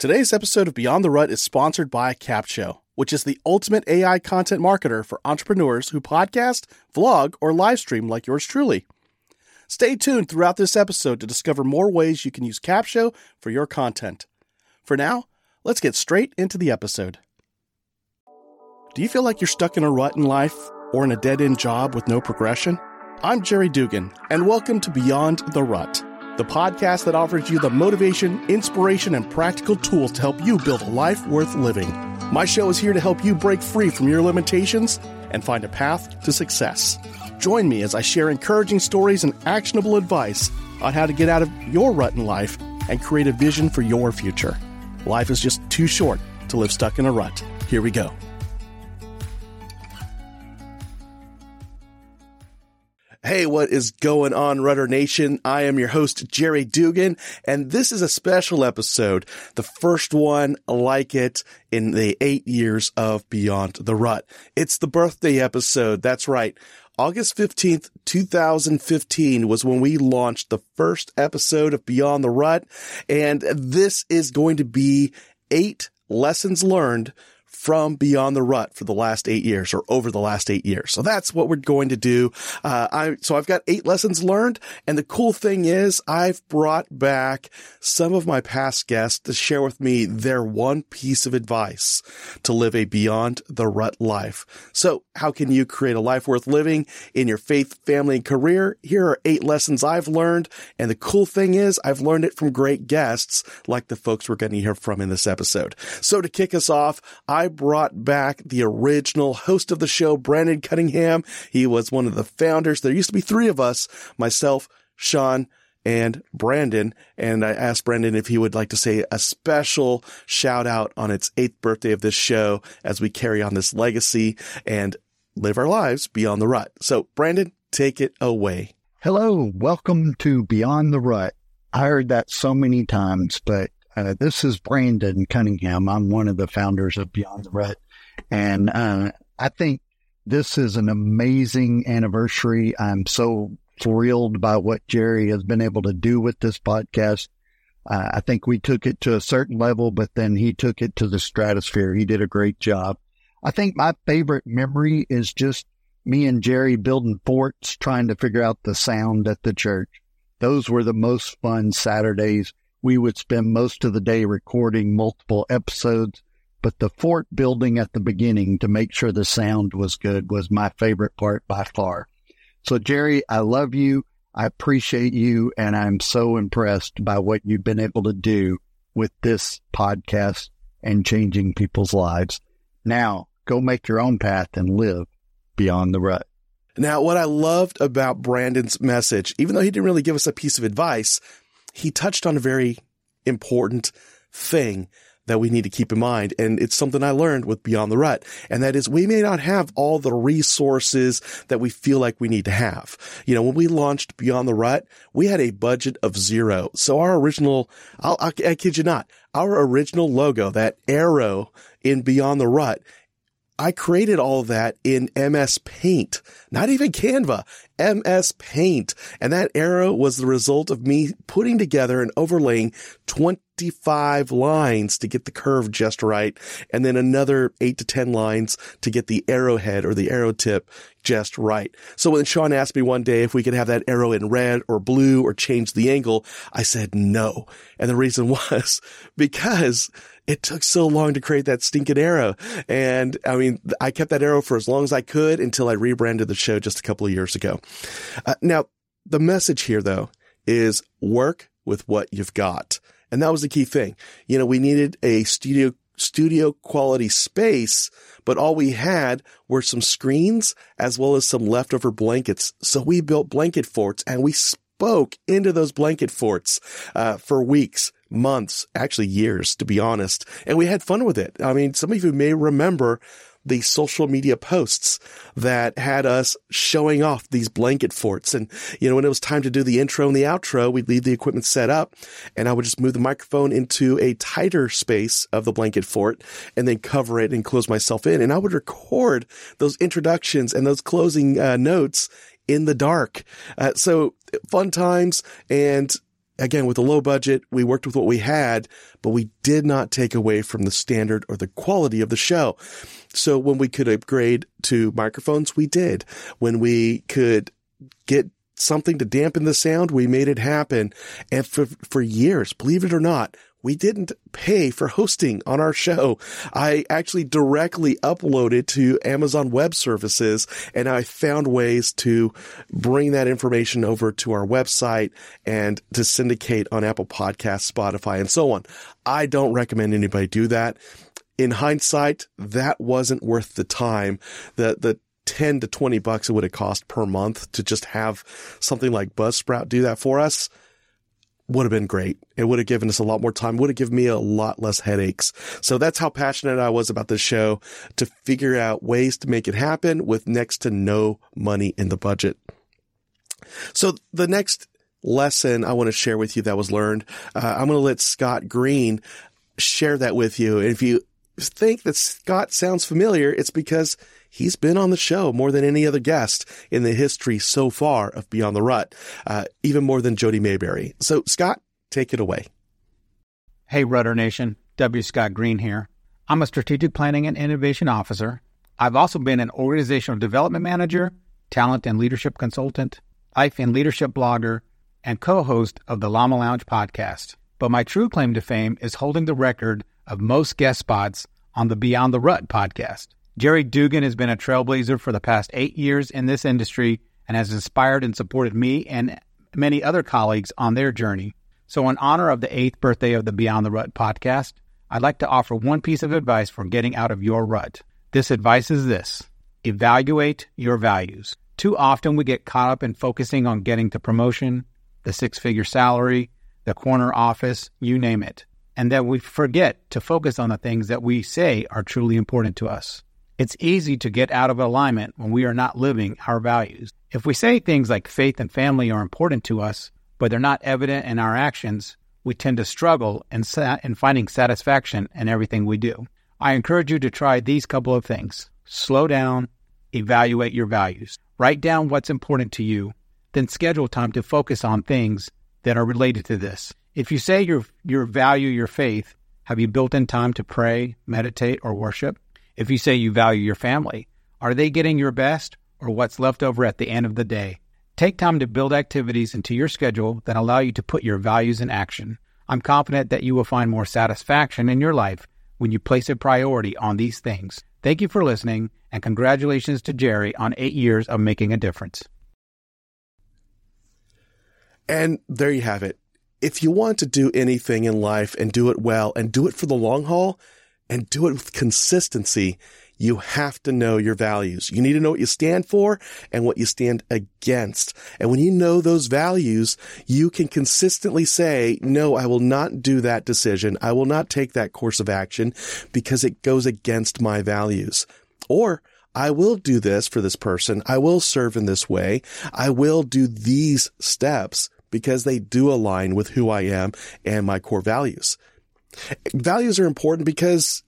Today's episode of Beyond the Rut is sponsored by Capsho, which is the ultimate AI content marketer for entrepreneurs who podcast, vlog, or live stream like yours truly. Stay tuned throughout this episode to discover more ways you can use Capsho for your content. For now, let's get straight into the episode. Do you feel like you're stuck in a rut in life or in a dead end job with no progression? I'm Jerry Dugan, and welcome to Beyond the Rut the podcast that offers you the motivation, inspiration, and practical tools to help you build a life worth living. My show is here to help you break free from your limitations and find a path to success. Join me as I share encouraging stories and actionable advice on how to get out of your rut in life and create a vision for your future. Life is just too short to live stuck in a rut. Here we go. Hey, what is going on, Rudder Nation? I am your host, Jerry Dugan, and this is a special episode, the first one like it in the eight years of Beyond the Rut. It's the birthday episode. That's right. August 15th, 2015 was when we launched the first episode of Beyond the Rut, and this is going to be eight lessons learned from Beyond the Rut for the last eight years or over the last eight years. So that's what we're going to do. Uh, I, so I've got eight lessons learned. And the cool thing is I've brought back some of my past guests to share with me their one piece of advice to live a Beyond the Rut life. So how can you create a life worth living in your faith, family, and career? Here are eight lessons I've learned. And the cool thing is I've learned it from great guests like the folks we're going to hear from in this episode. So to kick us off, I brought back the original host of the show, Brandon Cunningham. He was one of the founders. There used to be three of us, myself, Sean, and Brandon. And I asked Brandon if he would like to say a special shout out on its eighth birthday of this show as we carry on this legacy and live our lives beyond the rut. So Brandon, take it away. Hello. Welcome to Beyond the Rut. I heard that so many times, but uh, this is Brandon Cunningham. I'm one of the founders of Beyond the Rut. And uh, I think this is an amazing anniversary. I'm so thrilled by what Jerry has been able to do with this podcast. Uh, I think we took it to a certain level, but then he took it to the stratosphere. He did a great job. I think my favorite memory is just me and Jerry building forts, trying to figure out the sound at the church. Those were the most fun Saturdays we would spend most of the day recording multiple episodes, but the fort building at the beginning to make sure the sound was good was my favorite part by far. So, Jerry, I love you. I appreciate you. And I'm so impressed by what you've been able to do with this podcast and changing people's lives. Now, go make your own path and live beyond the rut. Now, what I loved about Brandon's message, even though he didn't really give us a piece of advice, he touched on a very important thing that we need to keep in mind. And it's something I learned with Beyond the Rut. And that is we may not have all the resources that we feel like we need to have. You know, when we launched Beyond the Rut, we had a budget of zero. So our original, I'll, I, I kid you not, our original logo, that arrow in Beyond the Rut, I created all that in MS Paint, not even Canva, MS Paint. And that arrow was the result of me putting together and overlaying 25 lines to get the curve just right. And then another eight to 10 lines to get the arrowhead or the arrow tip just right. So when Sean asked me one day if we could have that arrow in red or blue or change the angle, I said no. And the reason was because it took so long to create that stinking arrow. And I mean, I kept that arrow for as long as I could until I rebranded the show just a couple of years ago. Uh, now, the message here though is work with what you've got. And that was the key thing. You know, we needed a studio studio quality space, but all we had were some screens as well as some leftover blankets. So we built blanket forts and we spoke into those blanket forts uh, for weeks, months, actually years, to be honest. And we had fun with it. I mean, some of you may remember the social media posts that had us showing off these blanket forts. And, you know, when it was time to do the intro and the outro, we'd leave the equipment set up and I would just move the microphone into a tighter space of the blanket fort and then cover it and close myself in. And I would record those introductions and those closing uh, notes in the dark. Uh, so fun times and again, with a low budget, we worked with what we had, but we did not take away from the standard or the quality of the show. So when we could upgrade to microphones, we did. When we could get something to dampen the sound, we made it happen. And for, for years, believe it or not, we didn't pay for hosting on our show. I actually directly uploaded to Amazon Web Services and I found ways to bring that information over to our website and to syndicate on Apple Podcasts, Spotify, and so on. I don't recommend anybody do that. In hindsight, that wasn't worth the time. The, the 10 to 20 bucks it would have cost per month to just have something like Buzzsprout do that for us would have been great. It would have given us a lot more time, would have given me a lot less headaches. So that's how passionate I was about this show to figure out ways to make it happen with next to no money in the budget. So the next lesson I want to share with you that was learned, uh, I'm going to let Scott Green share that with you. And if you think that Scott sounds familiar, it's because he's been on the show more than any other guest in the history so far of Beyond the Rut, uh, even more than Jody Mayberry. So, Scott, take it away. Hey, Rudder Nation. W. Scott Green here. I'm a strategic planning and innovation officer. I've also been an organizational development manager, talent and leadership consultant, life and leadership blogger, and co host of the Llama Lounge podcast. But my true claim to fame is holding the record of most guest spots on the Beyond the Rut podcast. Jerry Dugan has been a trailblazer for the past eight years in this industry and has inspired and supported me and many other colleagues on their journey. So, in honor of the eighth birthday of the Beyond the Rut podcast, I'd like to offer one piece of advice for getting out of your rut. This advice is this evaluate your values. Too often we get caught up in focusing on getting the promotion, the six figure salary, the corner office, you name it, and that we forget to focus on the things that we say are truly important to us. It's easy to get out of alignment when we are not living our values. If we say things like faith and family are important to us, but they're not evident in our actions, we tend to struggle in, sa- in finding satisfaction in everything we do. I encourage you to try these couple of things. Slow down, evaluate your values, write down what's important to you, then schedule time to focus on things that are related to this. If you say you you value your faith, have you built in time to pray, meditate, or worship? If you say you value your family, are they getting your best or what's left over at the end of the day? Take time to build activities into your schedule that allow you to put your values in action. I'm confident that you will find more satisfaction in your life when you place a priority on these things. Thank you for listening, and congratulations to Jerry on eight years of making a difference. And there you have it. If you want to do anything in life and do it well and do it for the long haul, and do it with consistency, you have to know your values. You need to know what you stand for and what you stand against. And when you know those values, you can consistently say, no, I will not do that decision. I will not take that course of action because it goes against my values. Or I will do this for this person. I will serve in this way. I will do these steps because they do align with who I am and my core values. Values are important because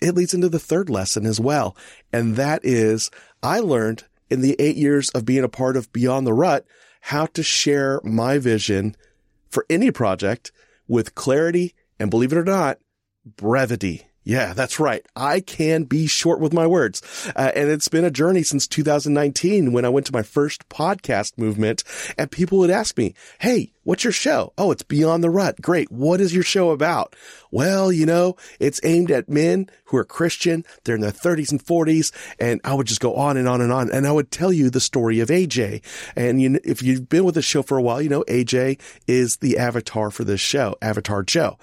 it leads into the third lesson as well. And that is I learned in the eight years of being a part of Beyond the Rut how to share my vision for any project with clarity and believe it or not, brevity. Yeah, that's right. I can be short with my words. Uh, and it's been a journey since 2019 when I went to my first podcast movement and people would ask me, Hey, what's your show? Oh, it's Beyond the Rut. Great. What is your show about? Well, you know, it's aimed at men who are Christian. They're in their 30s and 40s. And I would just go on and on and on. And I would tell you the story of AJ. And you, if you've been with the show for a while, you know, AJ is the avatar for this show, Avatar Joe.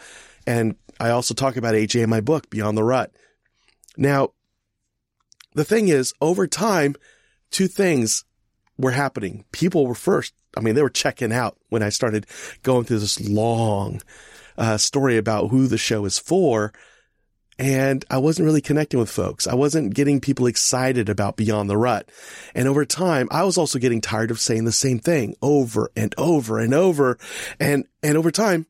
And I also talk about AJ in my book, Beyond the Rut. Now, the thing is, over time, two things were happening. People were first, I mean, they were checking out when I started going through this long uh, story about who the show is for. And I wasn't really connecting with folks. I wasn't getting people excited about Beyond the Rut. And over time, I was also getting tired of saying the same thing over and over and over. And, and over time,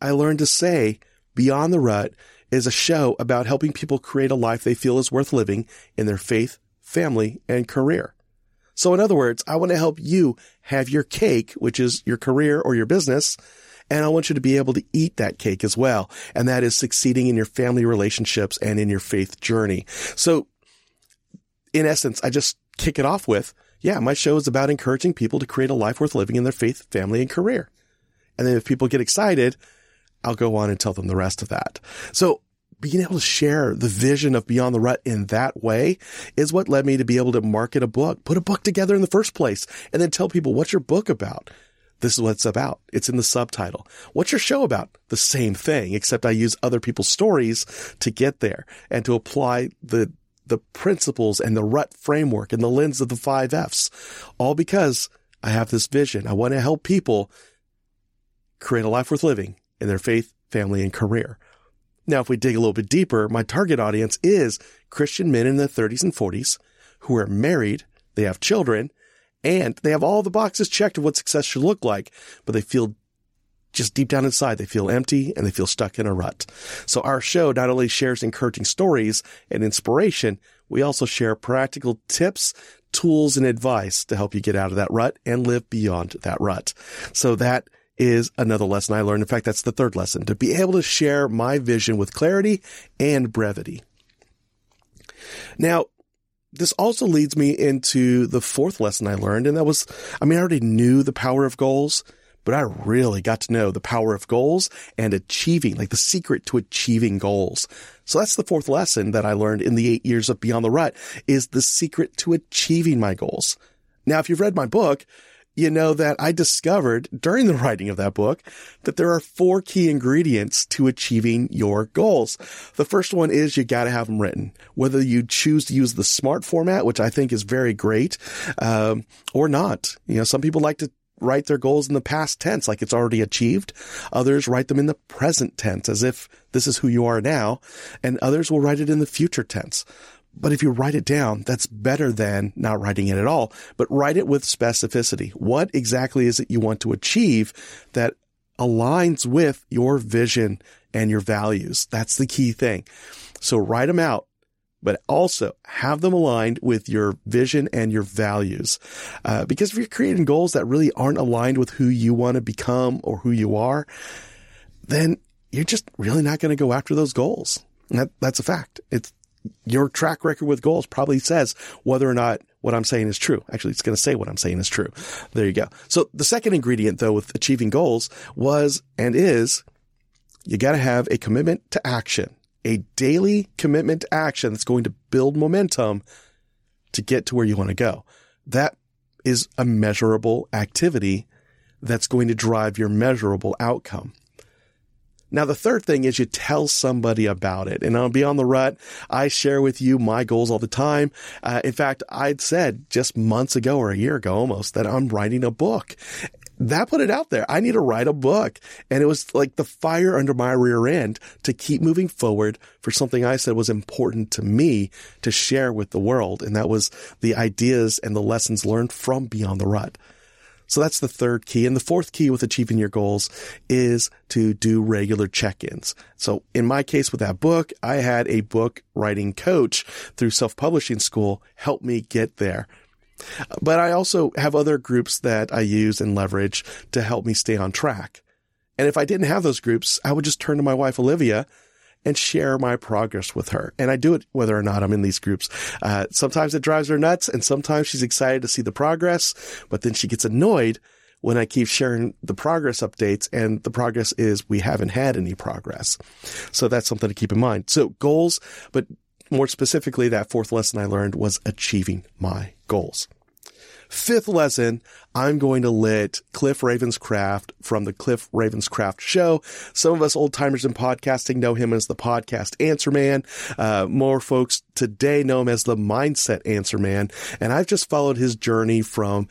I learned to say, Beyond the Rut is a show about helping people create a life they feel is worth living in their faith, family, and career. So in other words, I want to help you have your cake, which is your career or your business, And I want you to be able to eat that cake as well. And that is succeeding in your family relationships and in your faith journey. So in essence, I just kick it off with, yeah, my show is about encouraging people to create a life worth living in their faith, family, and career. And then if people get excited, I'll go on and tell them the rest of that. So being able to share the vision of Beyond the Rut in that way is what led me to be able to market a book, put a book together in the first place, and then tell people, what's your book about? This is what it's about. It's in the subtitle. What's your show about? The same thing, except I use other people's stories to get there and to apply the the principles and the rut framework and the lens of the five F's. All because I have this vision. I want to help people create a life worth living in their faith, family, and career. Now, if we dig a little bit deeper, my target audience is Christian men in their 30s and 40s who are married, they have children, and they have all the boxes checked of what success should look like, but they feel just deep down inside, they feel empty and they feel stuck in a rut. So our show not only shares encouraging stories and inspiration, we also share practical tips, tools, and advice to help you get out of that rut and live beyond that rut. So that is another lesson I learned. In fact, that's the third lesson to be able to share my vision with clarity and brevity. Now, this also leads me into the fourth lesson I learned. And that was, I mean, I already knew the power of goals, but I really got to know the power of goals and achieving, like the secret to achieving goals. So that's the fourth lesson that I learned in the eight years of Beyond the Rut is the secret to achieving my goals. Now, if you've read my book, you know that I discovered during the writing of that book that there are four key ingredients to achieving your goals. The first one is you got to have them written. Whether you choose to use the smart format, which I think is very great, um, or not. You know, some people like to write their goals in the past tense, like it's already achieved. Others write them in the present tense, as if this is who you are now. And others will write it in the future tense. But if you write it down, that's better than not writing it at all. But write it with specificity. What exactly is it you want to achieve that aligns with your vision and your values? That's the key thing. So write them out, but also have them aligned with your vision and your values. Uh, because if you're creating goals that really aren't aligned with who you want to become or who you are, then you're just really not going to go after those goals. That, that's a fact. It's, your track record with goals probably says whether or not what I'm saying is true. Actually, it's going to say what I'm saying is true. There you go. So the second ingredient though with achieving goals was and is you got to have a commitment to action, a daily commitment to action that's going to build momentum to get to where you want to go. That is a measurable activity that's going to drive your measurable outcome. Now, the third thing is you tell somebody about it. And on Beyond the Rut, I share with you my goals all the time. Uh, in fact, I'd said just months ago or a year ago almost that I'm writing a book that put it out there. I need to write a book. And it was like the fire under my rear end to keep moving forward for something I said was important to me to share with the world. And that was the ideas and the lessons learned from Beyond the Rut. So that's the third key. And the fourth key with achieving your goals is to do regular check-ins. So in my case with that book, I had a book writing coach through self-publishing school help me get there. But I also have other groups that I use and leverage to help me stay on track. And if I didn't have those groups, I would just turn to my wife, Olivia, and share my progress with her. And I do it whether or not I'm in these groups. Uh, sometimes it drives her nuts and sometimes she's excited to see the progress, but then she gets annoyed when I keep sharing the progress updates and the progress is we haven't had any progress. So that's something to keep in mind. So goals, but more specifically, that fourth lesson I learned was achieving my goals. Fifth lesson, I'm going to let Cliff Ravenscraft from the Cliff Ravenscraft show. Some of us old timers in podcasting know him as the podcast answer man. Uh, more folks today know him as the mindset answer man. And I've just followed his journey from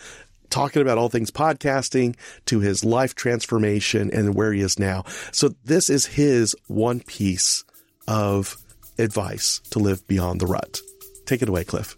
talking about all things podcasting to his life transformation and where he is now. So this is his one piece of advice to live beyond the rut. Take it away, Cliff.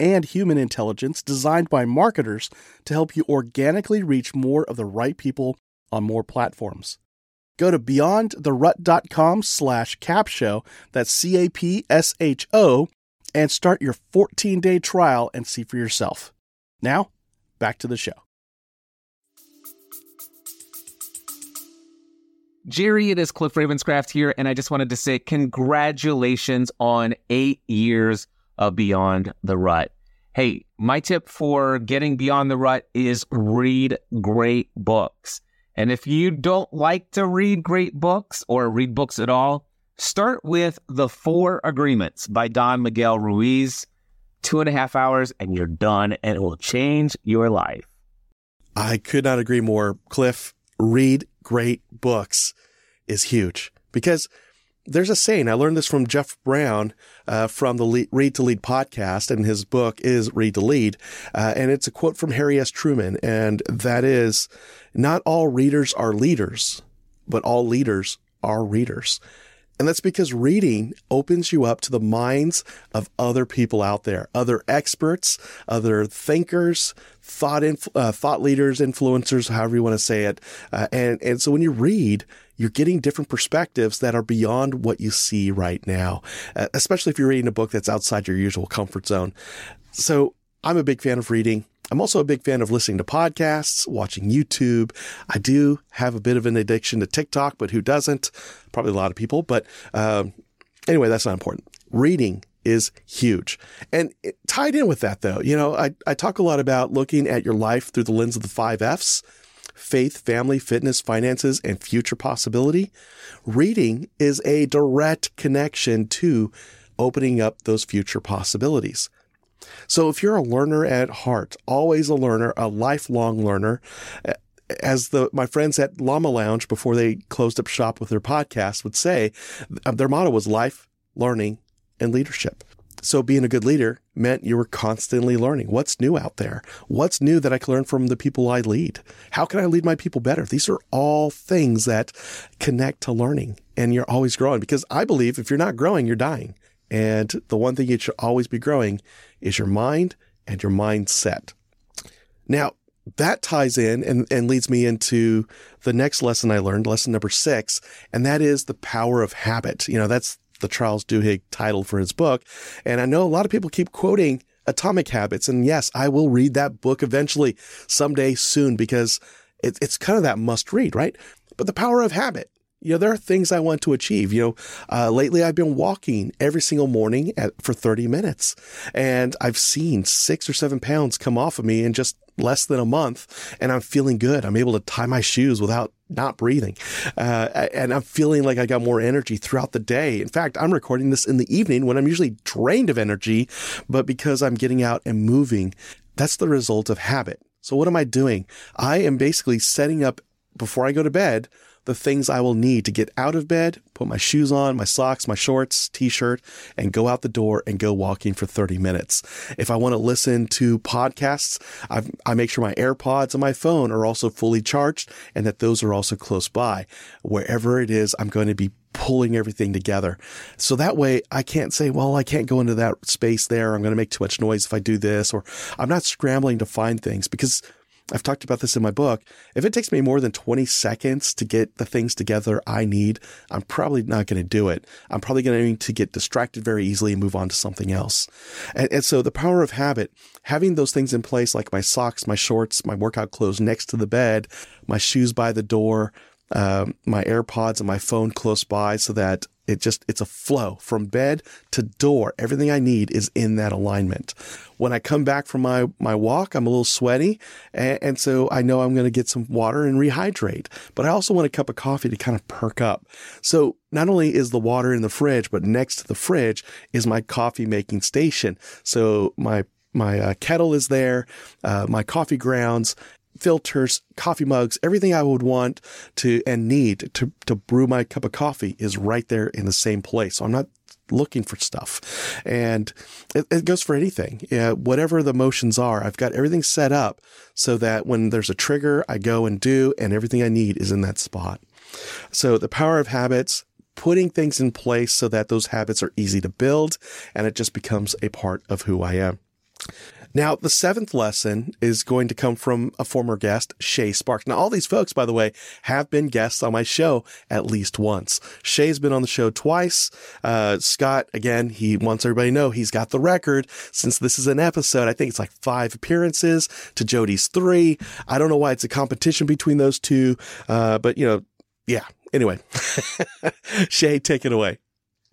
and human intelligence designed by marketers to help you organically reach more of the right people on more platforms. Go to beyondtherut.com slash capsho, that's C-A-P-S-H-O, and start your 14-day trial and see for yourself. Now, back to the show. Jerry, it is Cliff Ravenscraft here, and I just wanted to say congratulations on eight years of Beyond the Rut. Hey, my tip for getting beyond the rut is read great books. And if you don't like to read great books or read books at all, start with The Four Agreements by Don Miguel Ruiz. Two and a half hours and you're done, and it will change your life. I could not agree more. Cliff, read great books is huge because there's a saying. I learned this from Jeff Brown uh, from the Read to Lead podcast, and his book is Read to Lead. Uh, and it's a quote from Harry S. Truman, and that is Not all readers are leaders, but all leaders are readers. And that's because reading opens you up to the minds of other people out there, other experts, other thinkers, thought inf- uh, thought leaders, influencers, however you want to say it. Uh, and and so when you read, you're getting different perspectives that are beyond what you see right now, uh, especially if you're reading a book that's outside your usual comfort zone. So I'm a big fan of reading. I'm also a big fan of listening to podcasts, watching YouTube. I do have a bit of an addiction to TikTok, but who doesn't? Probably a lot of people. But um, anyway, that's not important. Reading is huge. And it, tied in with that, though, you know, I, I talk a lot about looking at your life through the lens of the five F's faith, family, fitness, finances, and future possibility. Reading is a direct connection to opening up those future possibilities. So if you're a learner at heart, always a learner, a lifelong learner, as the my friends at Llama Lounge before they closed up shop with their podcast would say, their motto was life, learning, and leadership. So being a good leader meant you were constantly learning. What's new out there? What's new that I can learn from the people I lead? How can I lead my people better? These are all things that connect to learning and you're always growing because I believe if you're not growing, you're dying. And the one thing you should always be growing is your mind and your mindset. Now, that ties in and, and leads me into the next lesson I learned, lesson number six, and that is the power of habit. You know, that's the Charles Duhigg title for his book. And I know a lot of people keep quoting Atomic Habits. And yes, I will read that book eventually, someday soon, because it, it's kind of that must read, right? But the power of habit you know, there are things I want to achieve. You know, uh, lately I've been walking every single morning at, for 30 minutes and I've seen six or seven pounds come off of me in just less than a month and I'm feeling good. I'm able to tie my shoes without not breathing. Uh, and I'm feeling like I got more energy throughout the day. In fact, I'm recording this in the evening when I'm usually drained of energy, but because I'm getting out and moving, that's the result of habit. So what am I doing? I am basically setting up before I go to bed the things I will need to get out of bed, put my shoes on, my socks, my shorts, t-shirt, and go out the door and go walking for 30 minutes. If I want to listen to podcasts, I've, i make sure my AirPods and my phone are also fully charged and that those are also close by. Wherever it is, I'm going to be pulling everything together. So that way I can't say, well, I can't go into that space there. I'm going to make too much noise if I do this, or I'm not scrambling to find things because I've talked about this in my book. If it takes me more than 20 seconds to get the things together I need, I'm probably not going to do it. I'm probably going to need to get distracted very easily and move on to something else. And, and, so the power of habit, having those things in place, like my socks, my shorts, my workout clothes next to the bed, my shoes by the door, uh, my AirPods and my phone close by so that it just, it's a flow from bed to door. Everything I need is in that alignment. When I come back from my, my walk, I'm a little sweaty. And, and so I know I'm going to get some water and rehydrate, but I also want a cup of coffee to kind of perk up. So not only is the water in the fridge, but next to the fridge is my coffee making station. So my my uh, kettle is there, uh, my coffee grounds, filters, coffee mugs, everything I would want to and need to, to brew my cup of coffee is right there in the same place. So I'm not looking for stuff. And it, it goes for anything. Yeah, whatever the motions are, I've got everything set up so that when there's a trigger, I go and do, and everything I need is in that spot. So the power of habits, putting things in place so that those habits are easy to build and it just becomes a part of who I am. Now, the seventh lesson is going to come from a former guest, Shay Sparks. Now, all these folks, by the way, have been guests on my show at least once. Shay's been on the show twice. Uh, Scott, again, he wants everybody to know he's got the record since this is an episode. I think it's like five appearances to Jody's three. I don't know why it's a competition between those two. Uh, but you know, yeah. Anyway, Shay, take it away.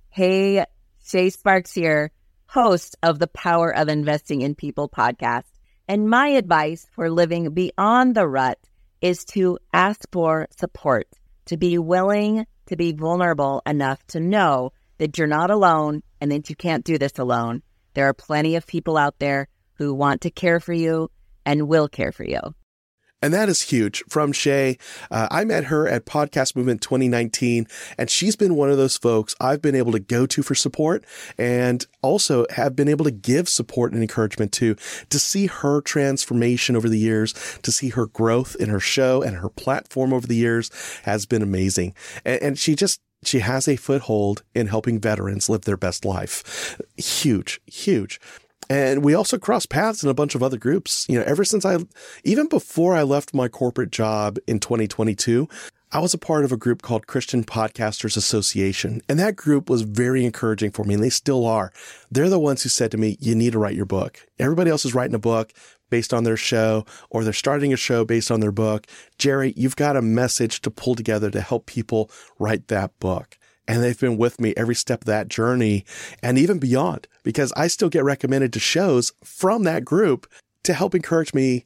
Hey, Shay Sparks here host of the Power of Investing in People podcast. And my advice for living beyond the rut is to ask for support, to be willing to be vulnerable enough to know that you're not alone and that you can't do this alone. There are plenty of people out there who want to care for you and will care for you. And that is huge from Shay. Uh, I met her at Podcast Movement 2019, and she's been one of those folks I've been able to go to for support and also have been able to give support and encouragement to, to see her transformation over the years, to see her growth in her show and her platform over the years has been amazing. And, and she just, she has a foothold in helping veterans live their best life. Huge, huge. And we also crossed paths in a bunch of other groups. You know, ever since I, even before I left my corporate job in 2022, I was a part of a group called Christian Podcasters Association. And that group was very encouraging for me, and they still are. They're the ones who said to me, you need to write your book. Everybody else is writing a book based on their show, or they're starting a show based on their book. Jerry, you've got a message to pull together to help people write that book and they've been with me every step of that journey and even beyond because I still get recommended to shows from that group to help encourage me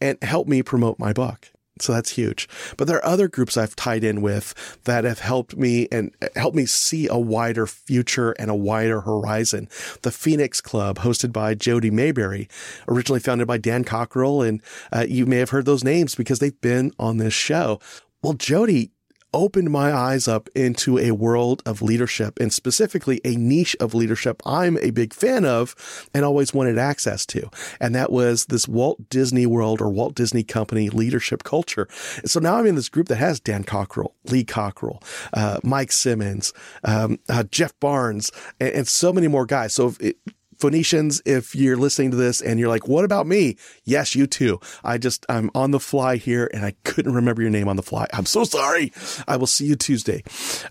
and help me promote my book. So that's huge. But there are other groups I've tied in with that have helped me and helped me see a wider future and a wider horizon. The Phoenix Club, hosted by Jody Mayberry, originally founded by Dan Cockerell. And uh, you may have heard those names because they've been on this show. Well, Jody opened my eyes up into a world of leadership and specifically a niche of leadership I'm a big fan of and always wanted access to. And that was this Walt Disney World or Walt Disney Company leadership culture. So now I'm in this group that has Dan Cockerell, Lee Cockerell, uh, Mike Simmons, um, uh, Jeff Barnes, and, and, so many more guys. So it, Phoenicians, if you're listening to this and you're like, what about me? Yes, you too. I just, I'm on the fly here and I couldn't remember your name on the fly. I'm so sorry. I will see you Tuesday.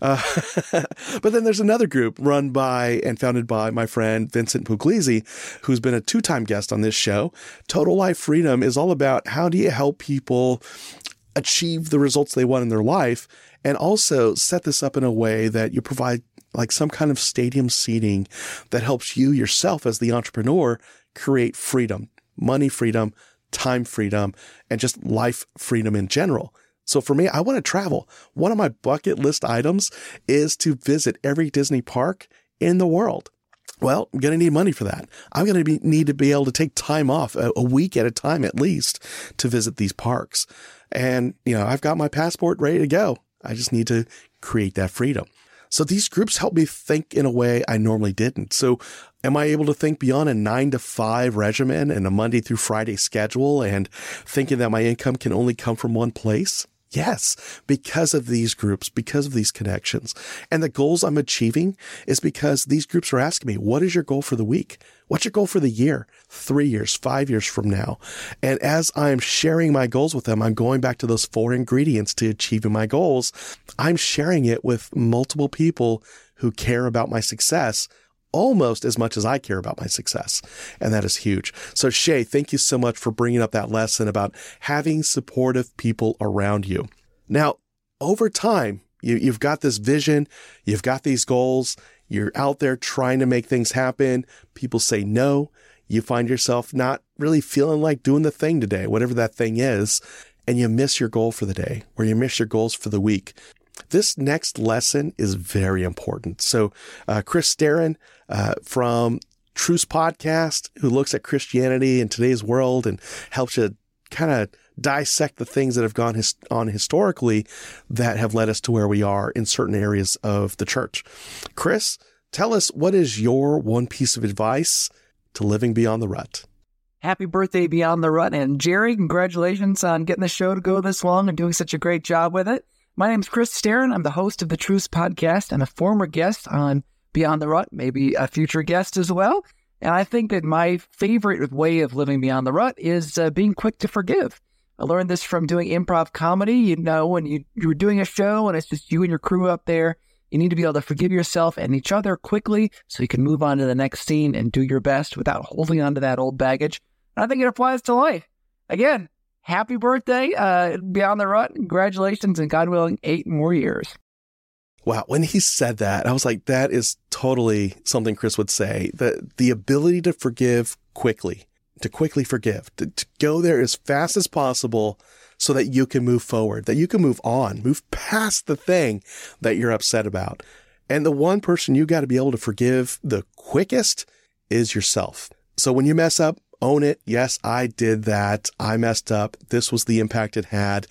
Uh, but then there's another group run by and founded by my friend Vincent Puglisi, who's been a two time guest on this show. Total Life Freedom is all about how do you help people achieve the results they want in their life and also set this up in a way that you provide like some kind of stadium seating that helps you yourself as the entrepreneur create freedom, money freedom, time freedom, and just life freedom in general. So for me, I want to travel. One of my bucket list items is to visit every Disney park in the world. Well, I'm going to need money for that. I'm going to be, need to be able to take time off a, a week at a time at least to visit these parks. And, you know, I've got my passport ready to go. I just need to create that freedom. So these groups help me think in a way I normally didn't. So am I able to think beyond a nine to five regimen and a Monday through Friday schedule and thinking that my income can only come from one place? Yes, because of these groups, because of these connections. And the goals I'm achieving is because these groups are asking me, what is your goal for the week? What's your goal for the year, three years, five years from now? And as I'm sharing my goals with them, I'm going back to those four ingredients to achieving my goals. I'm sharing it with multiple people who care about my success almost as much as I care about my success. And that is huge. So Shay, thank you so much for bringing up that lesson about having supportive people around you. Now, over time, you, you've got this vision, you've got these goals, you're out there trying to make things happen. People say no. You find yourself not really feeling like doing the thing today, whatever that thing is, and you miss your goal for the day or you miss your goals for the week. This next lesson is very important. So, uh, Chris Staron uh, from Truce Podcast, who looks at Christianity in today's world and helps you kind of dissect the things that have gone his- on historically that have led us to where we are in certain areas of the church. Chris, tell us what is your one piece of advice to living beyond the rut? Happy birthday, Beyond the Rut. And Jerry, congratulations on getting the show to go this long and doing such a great job with it. My name is Chris Staron. I'm the host of the Truce podcast and a former guest on Beyond the Rut, maybe a future guest as well. And I think that my favorite way of living beyond the rut is uh, being quick to forgive. I learned this from doing improv comedy. You know, when you, you're doing a show and it's just you and your crew up there, you need to be able to forgive yourself and each other quickly so you can move on to the next scene and do your best without holding on to that old baggage. And I think it applies to life. Again, happy birthday, uh, Beyond the Rut. Congratulations, and God willing, eight more years. Wow. When he said that, I was like, that is totally something Chris would say. The, the ability to forgive quickly, to quickly forgive, to, to go there as fast as possible so that you can move forward, that you can move on, move past the thing that you're upset about. And the one person you got to be able to forgive the quickest is yourself. So when you mess up, own it. Yes, I did that. I messed up. This was the impact it had.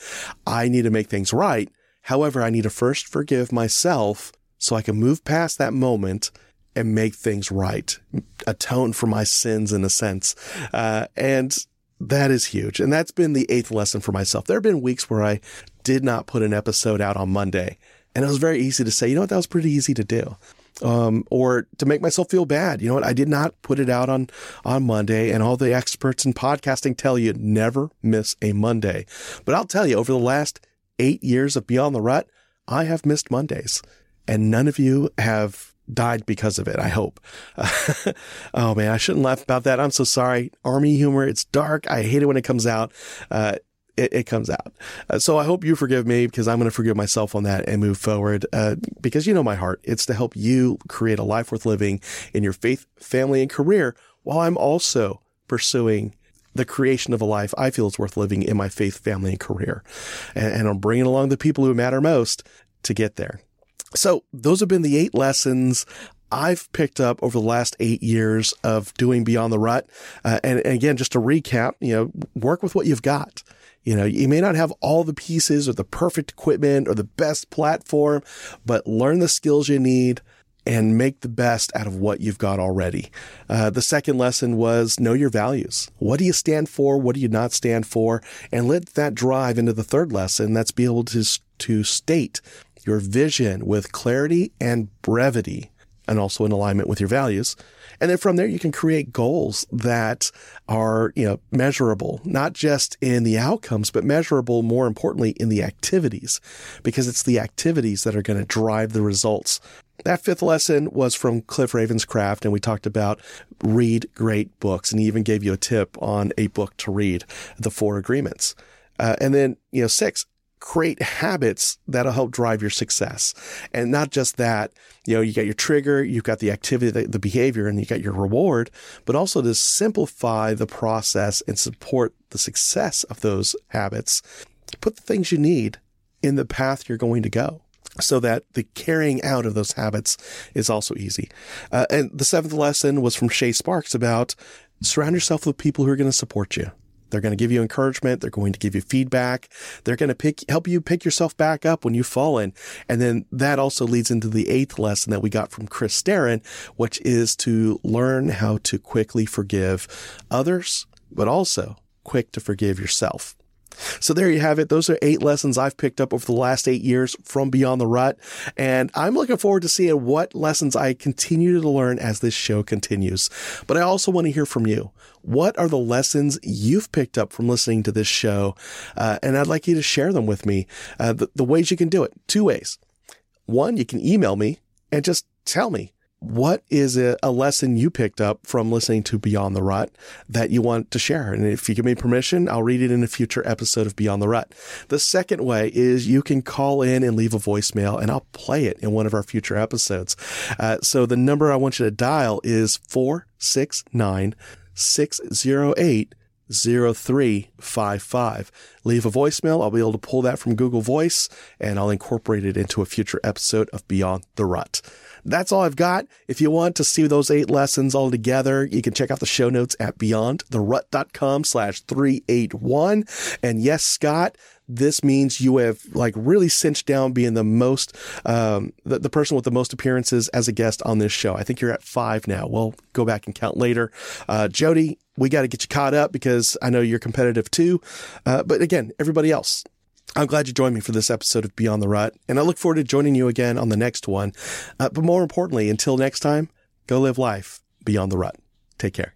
I need to make things right. However, I need to first forgive myself so I can move past that moment and make things right, atone for my sins in a sense. Uh, and that is huge. And that's been the eighth lesson for myself. There have been weeks where I did not put an episode out on Monday. And it was very easy to say, you know what, that was pretty easy to do. Um, or to make myself feel bad. You know what? I did not put it out on, on Monday and all the experts in podcasting tell you never miss a Monday. But I'll tell you over the last eight years of Beyond the Rut, I have missed Mondays and none of you have died because of it. I hope. oh man, I shouldn't laugh about that. I'm so sorry. Army humor. It's dark. I hate it when it comes out. Uh, it, it, comes out. Uh, so I hope you forgive me because I'm going to forgive myself on that and move forward. Uh, because you know my heart. It's to help you create a life worth living in your faith, family, and career while I'm also pursuing the creation of a life I feel is worth living in my faith, family, and career. And, and I'm bringing along the people who matter most to get there. So those have been the eight lessons I've picked up over the last eight years of doing Beyond the Rut. Uh, and, and, again, just to recap, you know, work with what you've got. You know, you may not have all the pieces or the perfect equipment or the best platform, but learn the skills you need and make the best out of what you've got already. Uh, the second lesson was know your values. What do you stand for? What do you not stand for? And let that drive into the third lesson. That's be able to, to state your vision with clarity and brevity and also in alignment with your values. And then from there, you can create goals that are, you know, measurable, not just in the outcomes, but measurable more importantly in the activities, because it's the activities that are going to drive the results. That fifth lesson was from Cliff Ravenscraft, and we talked about read great books, and he even gave you a tip on a book to read, The Four Agreements. Uh, and then, you know, six, create habits that'll help drive your success. And not just that, you know, you got your trigger, you've got the activity, the, the behavior, and you got your reward, but also to simplify the process and support the success of those habits. Put the things you need in the path you're going to go so that the carrying out of those habits is also easy. Uh, and the seventh lesson was from Shay Sparks about surround yourself with people who are going to support you. They're going to give you encouragement. They're going to give you feedback. They're going to pick, help you pick yourself back up when you've fallen. And then that also leads into the eighth lesson that we got from Chris Staron, which is to learn how to quickly forgive others, but also quick to forgive yourself. So there you have it. Those are eight lessons I've picked up over the last eight years from Beyond the Rut. And I'm looking forward to seeing what lessons I continue to learn as this show continues. But I also want to hear from you. What are the lessons you've picked up from listening to this show? Uh, and I'd like you to share them with me. Uh, the, the ways you can do it. Two ways. One, you can email me and just tell me what is a, a, lesson you picked up from listening to Beyond the Rut that you want to share? And if you give me permission, I'll read it in a future episode of Beyond the Rut. The second way is you can call in and leave a voicemail and I'll play it in one of our future episodes. Uh, so the number I want you to dial is 469 608 0355. Leave a voicemail. I'll be able to pull that from Google Voice and I'll incorporate it into a future episode of Beyond the Rut. That's all I've got. If you want to see those eight lessons all together, you can check out the show notes at beyondtherut.com slash 381. And yes, Scott, this means you have like really cinched down being the most, um, the, the person with the most appearances as a guest on this show. I think you're at five now. We'll go back and count later. Uh, Jody, we got to get you caught up because I know you're competitive too. Uh, but again, everybody else, I'm glad you joined me for this episode of Beyond the Rut, and I look forward to joining you again on the next one. Uh, but more importantly, until next time, go live life beyond the rut. Take care.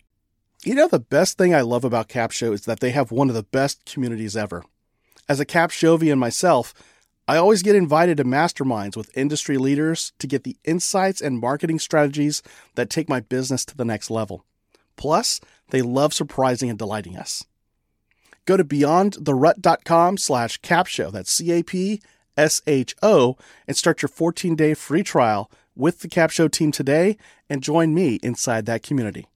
You know, the best thing I love about Capsho is that they have one of the best communities ever. As a Capshovian myself, I always get invited to masterminds with industry leaders to get the insights and marketing strategies that take my business to the next level. Plus, they love surprising and delighting us. Go to beyondtherut.com slash capsho, that's C-A-P-S-H-O, and start your 14-day free trial with the Capsho team today and join me inside that community.